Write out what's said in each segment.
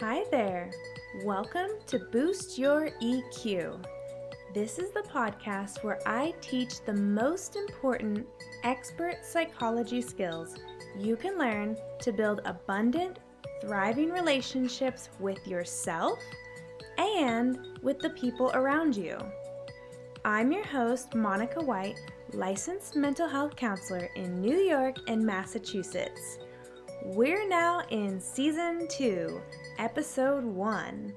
Hi there. Welcome to Boost Your EQ. This is the podcast where I teach the most important expert psychology skills you can learn to build abundant, thriving relationships with yourself and with the people around you. I'm your host, Monica White, licensed mental health counselor in New York and Massachusetts. We're now in season two, episode one.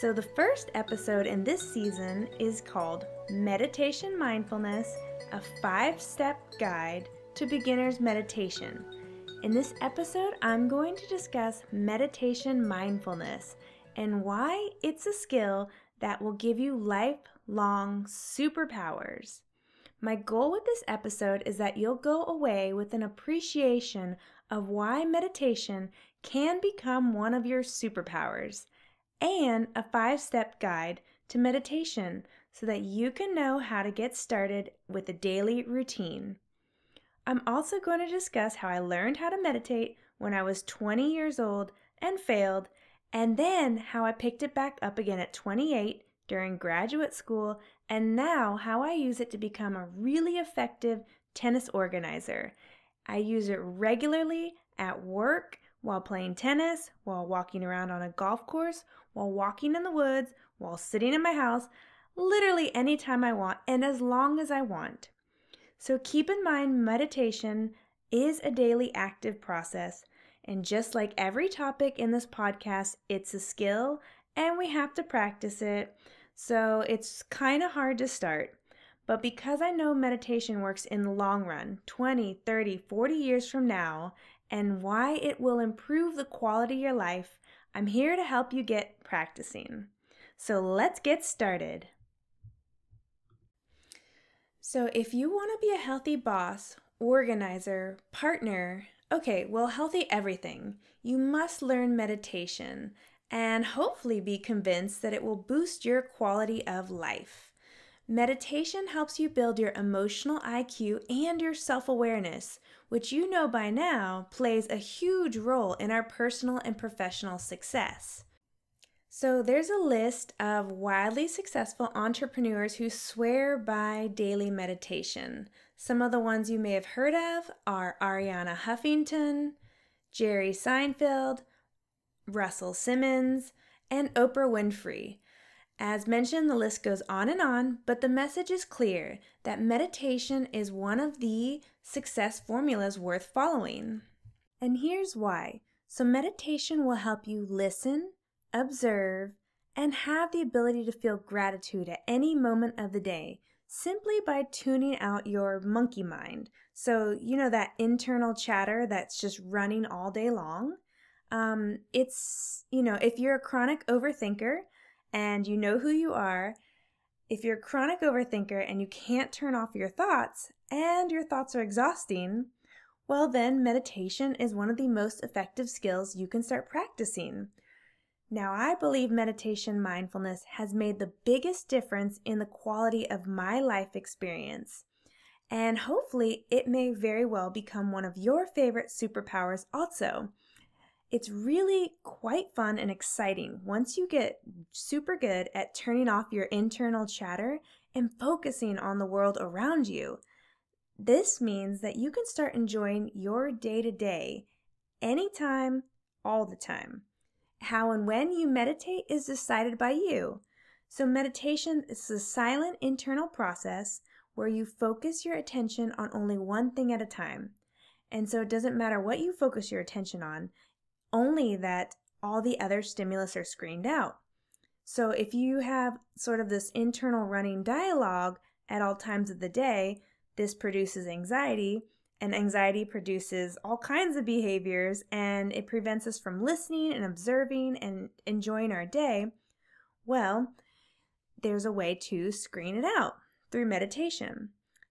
So, the first episode in this season is called Meditation Mindfulness A Five Step Guide to Beginner's Meditation. In this episode, I'm going to discuss meditation mindfulness and why it's a skill that will give you lifelong superpowers. My goal with this episode is that you'll go away with an appreciation of why meditation can become one of your superpowers and a five step guide to meditation so that you can know how to get started with a daily routine. I'm also going to discuss how I learned how to meditate when I was 20 years old and failed, and then how I picked it back up again at 28 during graduate school, and now how I use it to become a really effective tennis organizer. I use it regularly at work, while playing tennis, while walking around on a golf course, while walking in the woods, while sitting in my house, literally anytime I want and as long as I want. So keep in mind, meditation is a daily active process. And just like every topic in this podcast, it's a skill and we have to practice it. So it's kind of hard to start. But because I know meditation works in the long run, 20, 30, 40 years from now, and why it will improve the quality of your life, I'm here to help you get practicing. So let's get started. So, if you want to be a healthy boss, organizer, partner, okay, well, healthy everything, you must learn meditation and hopefully be convinced that it will boost your quality of life. Meditation helps you build your emotional IQ and your self awareness, which you know by now plays a huge role in our personal and professional success. So, there's a list of wildly successful entrepreneurs who swear by daily meditation. Some of the ones you may have heard of are Arianna Huffington, Jerry Seinfeld, Russell Simmons, and Oprah Winfrey. As mentioned, the list goes on and on, but the message is clear that meditation is one of the success formulas worth following. And here's why. So, meditation will help you listen, observe, and have the ability to feel gratitude at any moment of the day simply by tuning out your monkey mind. So, you know, that internal chatter that's just running all day long. Um, it's, you know, if you're a chronic overthinker, and you know who you are, if you're a chronic overthinker and you can't turn off your thoughts and your thoughts are exhausting, well, then meditation is one of the most effective skills you can start practicing. Now, I believe meditation mindfulness has made the biggest difference in the quality of my life experience. And hopefully, it may very well become one of your favorite superpowers also. It's really quite fun and exciting once you get super good at turning off your internal chatter and focusing on the world around you. This means that you can start enjoying your day to day, anytime, all the time. How and when you meditate is decided by you. So, meditation is a silent internal process where you focus your attention on only one thing at a time. And so, it doesn't matter what you focus your attention on, only that all the other stimulus are screened out. So if you have sort of this internal running dialogue at all times of the day, this produces anxiety, and anxiety produces all kinds of behaviors, and it prevents us from listening and observing and enjoying our day. Well, there's a way to screen it out through meditation.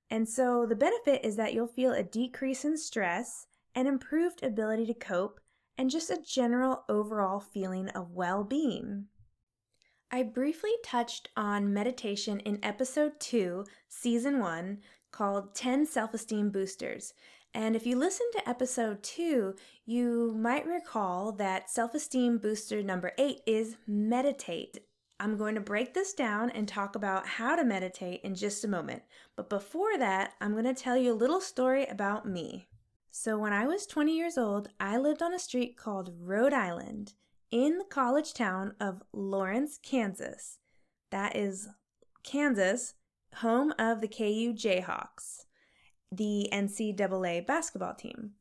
And so the benefit is that you'll feel a decrease in stress and improved ability to cope and just a general overall feeling of well being. I briefly touched on meditation in episode 2, season 1, called 10 Self Esteem Boosters. And if you listen to episode two, you might recall that self esteem booster number eight is meditate. I'm going to break this down and talk about how to meditate in just a moment. But before that, I'm going to tell you a little story about me. So, when I was 20 years old, I lived on a street called Rhode Island in the college town of Lawrence, Kansas. That is Kansas, home of the KU Jayhawks the NCAA basketball team.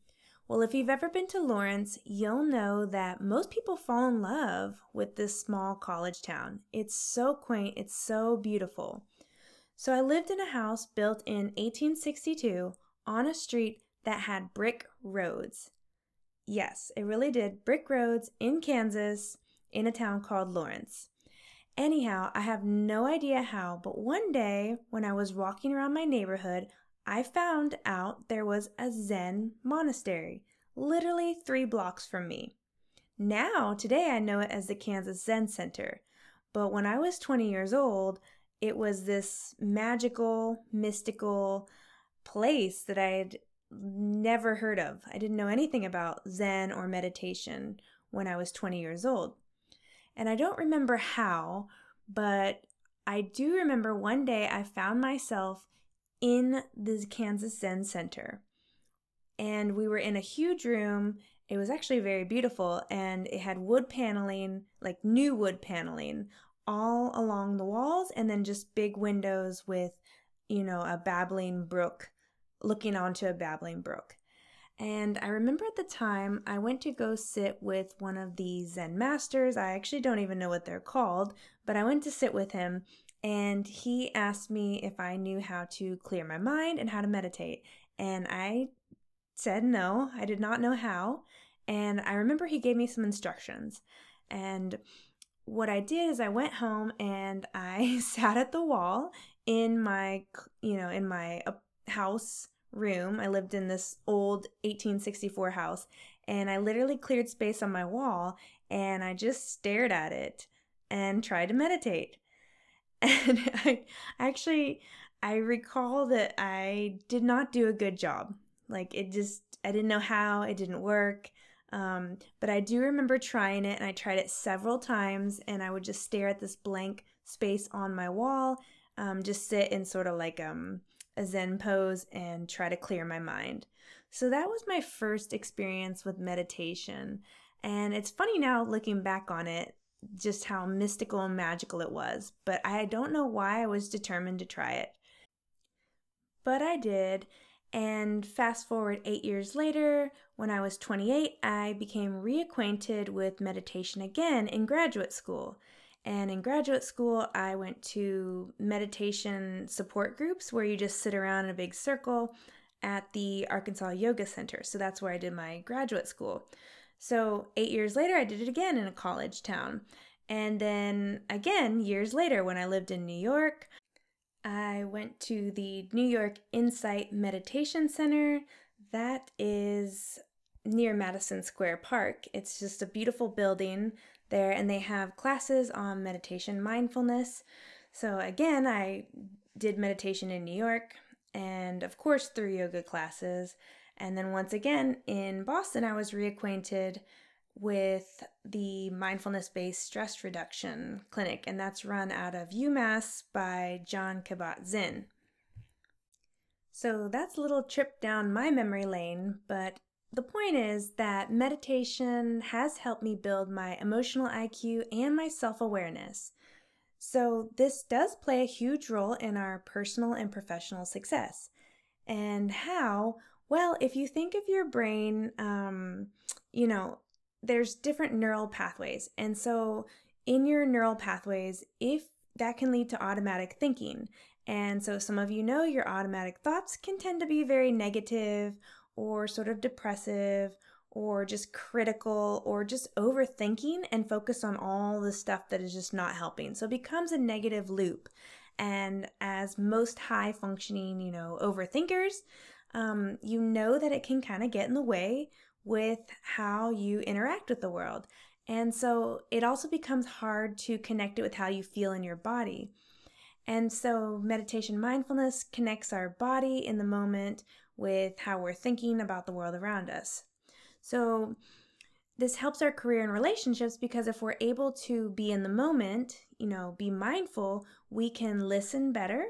Well, if you've ever been to Lawrence, you'll know that most people fall in love with this small college town. It's so quaint, it's so beautiful. So I lived in a house built in 1862 on a street that had brick roads. Yes, it really did. Brick roads in Kansas in a town called Lawrence. Anyhow, I have no idea how, but one day when I was walking around my neighborhood, I found out there was a Zen monastery, literally three blocks from me. Now, today, I know it as the Kansas Zen Center. But when I was 20 years old, it was this magical, mystical place that I had never heard of. I didn't know anything about Zen or meditation when I was 20 years old. And I don't remember how, but I do remember one day I found myself in the Kansas Zen Center. And we were in a huge room. It was actually very beautiful and it had wood paneling, like new wood paneling, all along the walls, and then just big windows with, you know, a babbling brook looking onto a babbling brook. And I remember at the time I went to go sit with one of the Zen masters. I actually don't even know what they're called, but I went to sit with him and he asked me if I knew how to clear my mind and how to meditate. And I said no, I did not know how. And I remember he gave me some instructions. And what I did is I went home and I sat at the wall in my, you know, in my uh, house room. I lived in this old 1864 house and I literally cleared space on my wall and I just stared at it and tried to meditate. And I actually I recall that I did not do a good job. Like it just I didn't know how, it didn't work. Um, but I do remember trying it and I tried it several times and I would just stare at this blank space on my wall, um, just sit in sort of like um, a Zen pose and try to clear my mind. So that was my first experience with meditation. And it's funny now looking back on it just how mystical and magical it was, but I don't know why I was determined to try it. But I did, and fast forward eight years later, when I was 28, I became reacquainted with meditation again in graduate school. And in graduate school, I went to meditation support groups where you just sit around in a big circle at the Arkansas Yoga Center. So that's where I did my graduate school. So, eight years later, I did it again in a college town. And then again, years later, when I lived in New York, I went to the New York Insight Meditation Center. That is near Madison Square Park. It's just a beautiful building there, and they have classes on meditation mindfulness. So, again, I did meditation in New York and, of course, through yoga classes. And then once again in Boston, I was reacquainted with the mindfulness based stress reduction clinic, and that's run out of UMass by Jon Kabat Zinn. So that's a little trip down my memory lane, but the point is that meditation has helped me build my emotional IQ and my self awareness. So, this does play a huge role in our personal and professional success. And how? Well, if you think of your brain, um, you know, there's different neural pathways. And so, in your neural pathways, if that can lead to automatic thinking. And so, some of you know your automatic thoughts can tend to be very negative or sort of depressive or just critical or just overthinking and focus on all the stuff that is just not helping. So, it becomes a negative loop. And as most high functioning, you know, overthinkers, um, you know that it can kind of get in the way with how you interact with the world. And so it also becomes hard to connect it with how you feel in your body. And so meditation mindfulness connects our body in the moment with how we're thinking about the world around us. So, this helps our career and relationships because if we're able to be in the moment, you know, be mindful, we can listen better.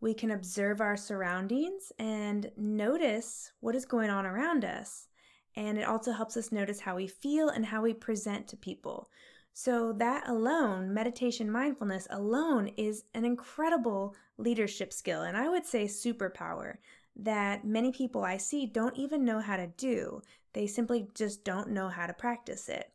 We can observe our surroundings and notice what is going on around us. And it also helps us notice how we feel and how we present to people. So, that alone, meditation mindfulness alone, is an incredible leadership skill, and I would say superpower that many people I see don't even know how to do. They simply just don't know how to practice it.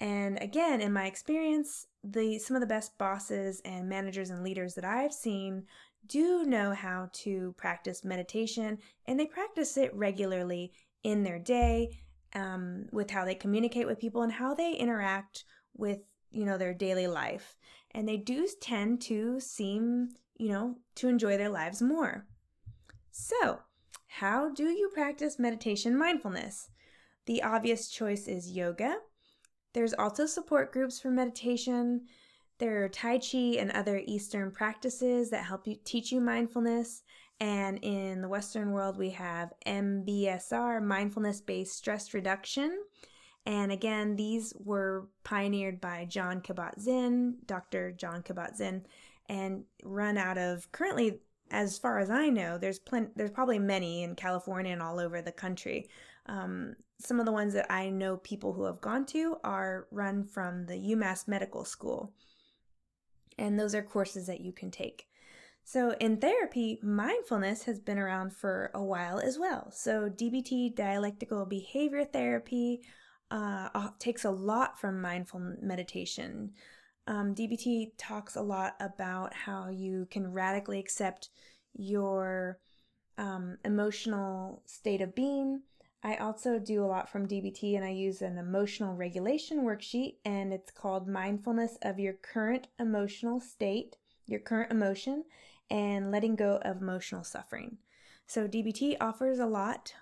And again, in my experience, the some of the best bosses and managers and leaders that I've seen do know how to practice meditation and they practice it regularly in their day um, with how they communicate with people and how they interact with you know their daily life and they do tend to seem you know to enjoy their lives more so how do you practice meditation mindfulness? The obvious choice is yoga. There's also support groups for meditation. There are tai chi and other eastern practices that help you teach you mindfulness. And in the western world we have mbsr mindfulness based stress reduction. And again, these were pioneered by Jon Kabat-Zinn, Dr. Jon Kabat-Zinn, and run out of currently, as far as I know, there's plenty, there's probably many in California and all over the country. Um, some of the ones that I know people who have gone to are run from the UMass Medical School. And those are courses that you can take. So, in therapy, mindfulness has been around for a while as well. So, DBT, dialectical behavior therapy, uh, takes a lot from mindful meditation. Um, DBT talks a lot about how you can radically accept your um, emotional state of being. I also do a lot from DBT and I use an emotional regulation worksheet, and it's called Mindfulness of Your Current Emotional State, Your Current Emotion, and Letting Go of Emotional Suffering. So, DBT offers a lot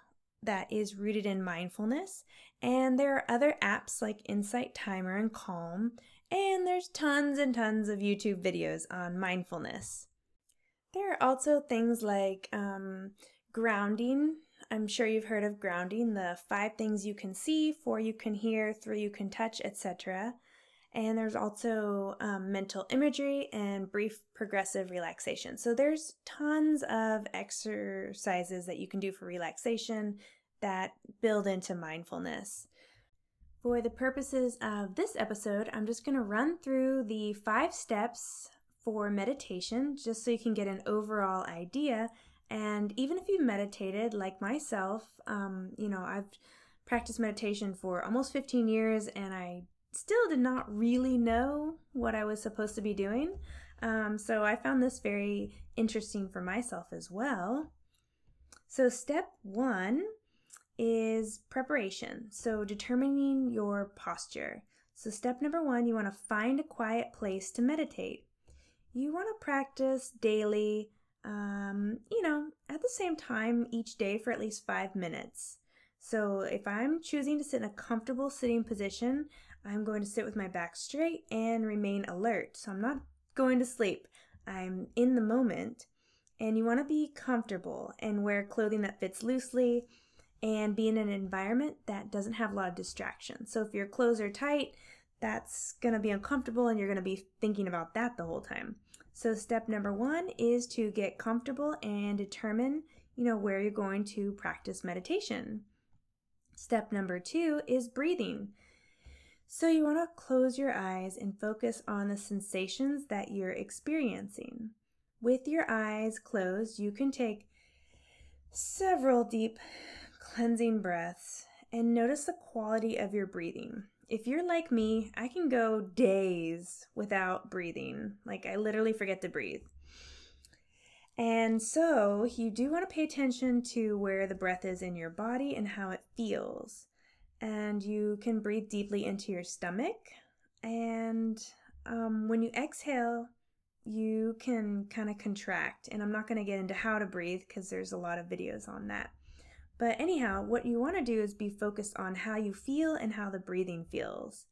that is rooted in mindfulness and there are other apps like Insight Timer and Calm, and there's tons and tons of YouTube videos on mindfulness. There are also things like um, grounding. I'm sure you've heard of grounding, the five things you can see, four you can hear, three you can touch, etc. And there's also um, mental imagery and brief progressive relaxation. So there's tons of exercises that you can do for relaxation that build into mindfulness. For the purposes of this episode, I'm just going to run through the five steps for meditation just so you can get an overall idea. And even if you've meditated like myself, um, you know, I've practiced meditation for almost 15 years and I still did not really know what I was supposed to be doing. Um, so I found this very interesting for myself as well. So, step one is preparation. So, determining your posture. So, step number one, you want to find a quiet place to meditate. You want to practice daily, um, you know, at the same time each day for at least five minutes. So, if I'm choosing to sit in a comfortable sitting position, I'm going to sit with my back straight and remain alert. So, I'm not going to sleep, I'm in the moment. And you want to be comfortable and wear clothing that fits loosely and be in an environment that doesn't have a lot of distractions. So if your clothes are tight, that's going to be uncomfortable and you're going to be thinking about that the whole time. So step number 1 is to get comfortable and determine, you know, where you're going to practice meditation. Step number 2 is breathing. So you want to close your eyes and focus on the sensations that you're experiencing. With your eyes closed, you can take several deep cleansing breaths and notice the quality of your breathing. If you're like me, I can go days without breathing. Like, I literally forget to breathe. And so, you do want to pay attention to where the breath is in your body and how it feels. And you can breathe deeply into your stomach. And um, when you exhale, you can kind of contract. And I'm not going to get into how to breathe because there's a lot of videos on that. But anyhow, what you want to do is be focused on how you feel and how the breathing feels.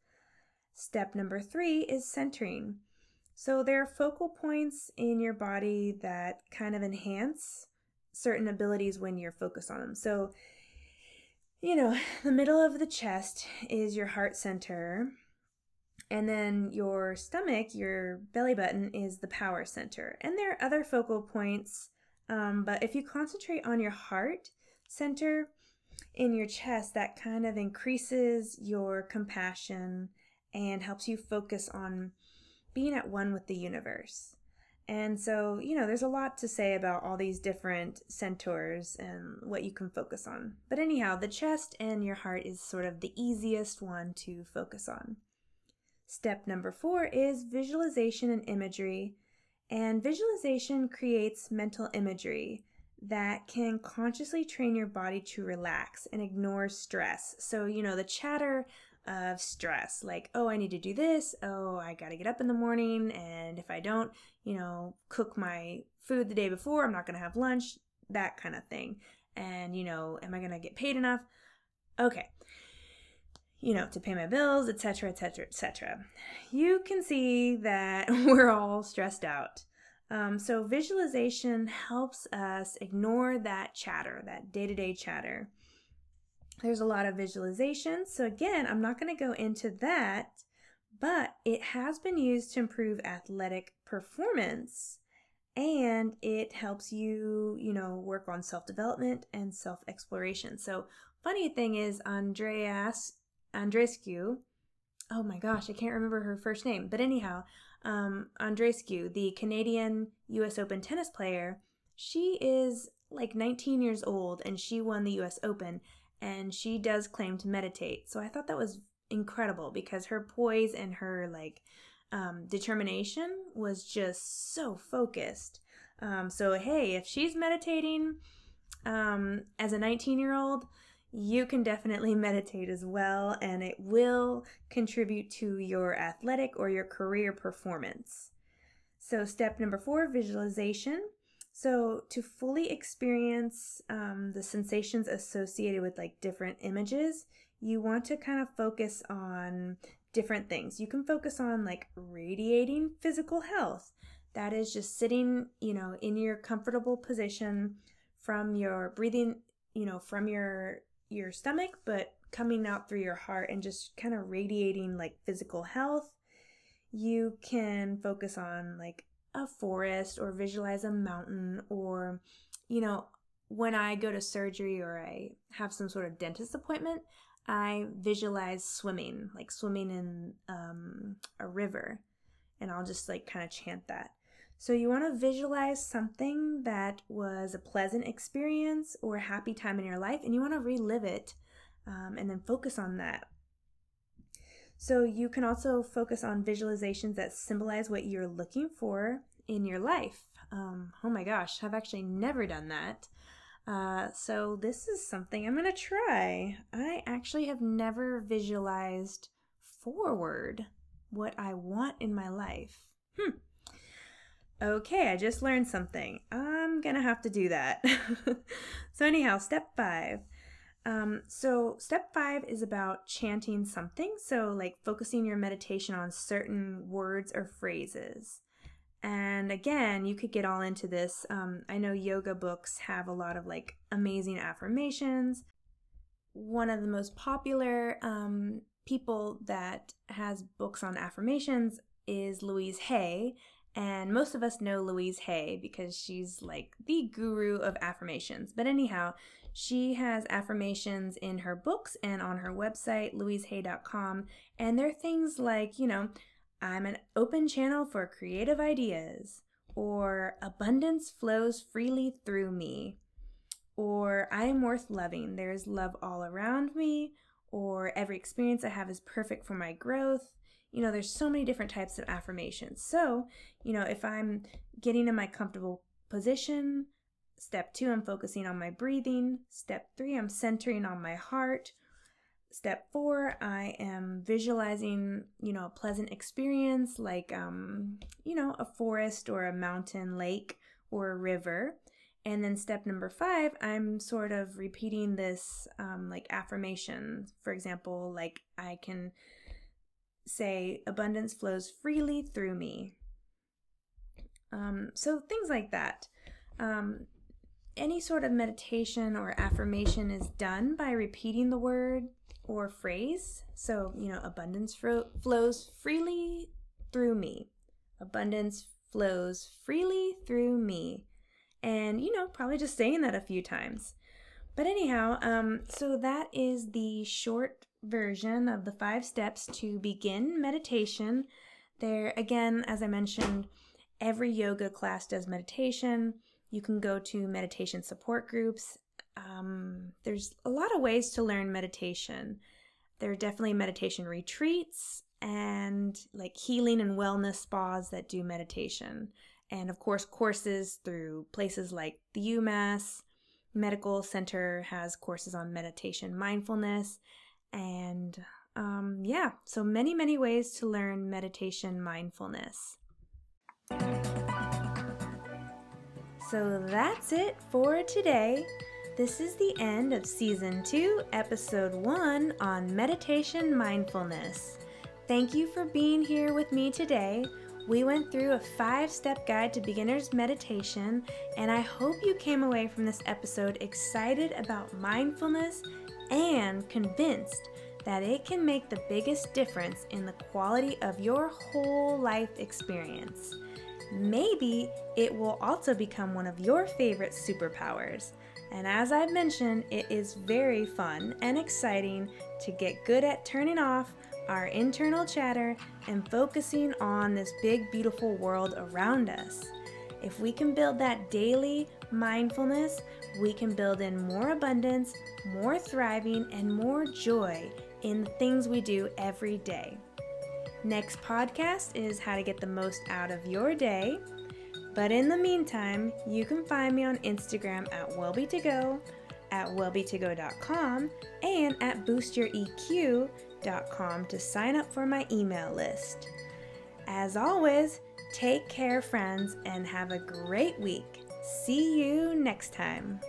Step number three is centering. So there are focal points in your body that kind of enhance certain abilities when you're focused on them. So, you know, the middle of the chest is your heart center. And then your stomach, your belly button, is the power center. And there are other focal points, um, but if you concentrate on your heart center in your chest, that kind of increases your compassion and helps you focus on being at one with the universe. And so, you know, there's a lot to say about all these different centers and what you can focus on. But anyhow, the chest and your heart is sort of the easiest one to focus on. Step number four is visualization and imagery. And visualization creates mental imagery that can consciously train your body to relax and ignore stress. So, you know, the chatter of stress, like, oh, I need to do this. Oh, I got to get up in the morning. And if I don't, you know, cook my food the day before, I'm not to have lunch, that kind of thing. And, you know, am I to get paid enough? Okay. You know, to pay my bills, etc., etc., etc. You can see that we're all stressed out. Um, so, visualization helps us ignore that chatter, that day to day chatter. There's a lot of visualization. So, again, I'm not going to go into that, but it has been used to improve athletic performance and it helps you, you know, work on self development and self exploration. So, funny thing is, Andreas Andreescu, oh my gosh, I can't remember her first name, but anyhow, um, the Canadian U.S. Open tennis player, she is like 19 years old and she won the U.S. Open and she does claim to meditate. So I thought that was incredible because her poise and her like um, determination was just so focused. Um, so hey, if she's meditating um, as a 19 year old, you can definitely meditate as well, and it will contribute to your athletic or your career performance. So, step number four visualization. So, to fully experience um, the sensations associated with like different images, you want to kind of focus on different things. You can focus on like radiating physical health. That is just sitting, you know, in your comfortable position from your breathing, you know, from your your stomach, but coming out through your heart and just kind of radiating like physical health. You can focus on like a forest or visualize a mountain or, you know, when I go to surgery or I have some sort of dentist appointment, I visualize swimming, like swimming in um, a river, and I'll just like kind of chant that. So, you want to visualize something that was a pleasant experience or a happy time in your life, and you want to relive it um, and then focus on that. So, you can also focus on visualizations that symbolize what you're looking for in your life. Um, oh my gosh, I've actually never done that. Uh, so, this is something I'm going to try. I actually have never visualized forward what I want in my life. Hmm. Okay, I just learned something. I'm gonna have to do that. so, anyhow, step five. Um, so, step five is about chanting something. So, like focusing your meditation on certain words or phrases. And again, you could get all into this. Um, I know yoga books have a lot of like amazing affirmations. One of the most popular um, people that has books on affirmations is Louise Hay, and most of us know Louise Hay because she's like the guru of affirmations. But anyhow, she has affirmations in her books and on her website, louisehay.com. And they're things like, you know, I'm an open channel for creative ideas, or abundance flows freely through me, or I am worth loving. There's love all around me, or every experience I have is perfect for my growth you know, there's so many different types of affirmations. So, you know, if I'm getting in my comfortable position, step two, I'm focusing on my breathing. Step three, I'm centering on my heart. Step four, I am visualizing, you know, a pleasant experience like, um, you know, a forest or a mountain, lake, or a river. And then step number five, I'm sort of repeating this um, like affirmation. For example, like I can say, abundance flows freely through me. Um, so things like that. Um, any sort of meditation or affirmation is done by repeating the word or phrase. So, you know, abundance fro- flows freely through me. Abundance flows freely through me. And, you know, probably just saying that a few times. But anyhow, um, so that is the short version of the five steps to begin meditation. There, again, as I mentioned, every yoga class does meditation. You can go to meditation support groups. Um, there's a lot of ways to learn meditation. There are definitely meditation retreats and like healing and wellness spas that do meditation. And of course, courses through places like the UMass Medical Center has courses on meditation mindfulness. And um, yeah, so many, many ways to learn meditation mindfulness. So that's it for today. This is the end of Season 2, Episode 1 on meditation mindfulness. Thank you for being here with me today. We went through a five step guide to beginner's meditation, and I hope you came away from this episode excited about mindfulness and convinced that it can make the biggest difference in the quality of your whole life experience. Maybe it will also become one of your favorite superpowers. And as I've mentioned, it is very fun and exciting to get good at turning off our internal chatter and focusing on this big, beautiful world around us. If we can build that daily mindfulness, we can build in more abundance, more thriving, and more joy in the things we do every day. Next podcast is how to get the most out of your day. But in the meantime, you can find me on Instagram at wellbe2go, at wellbe2go.com, and at to sign up for my email list. As always, take care, friends, and have a great week. See you next time.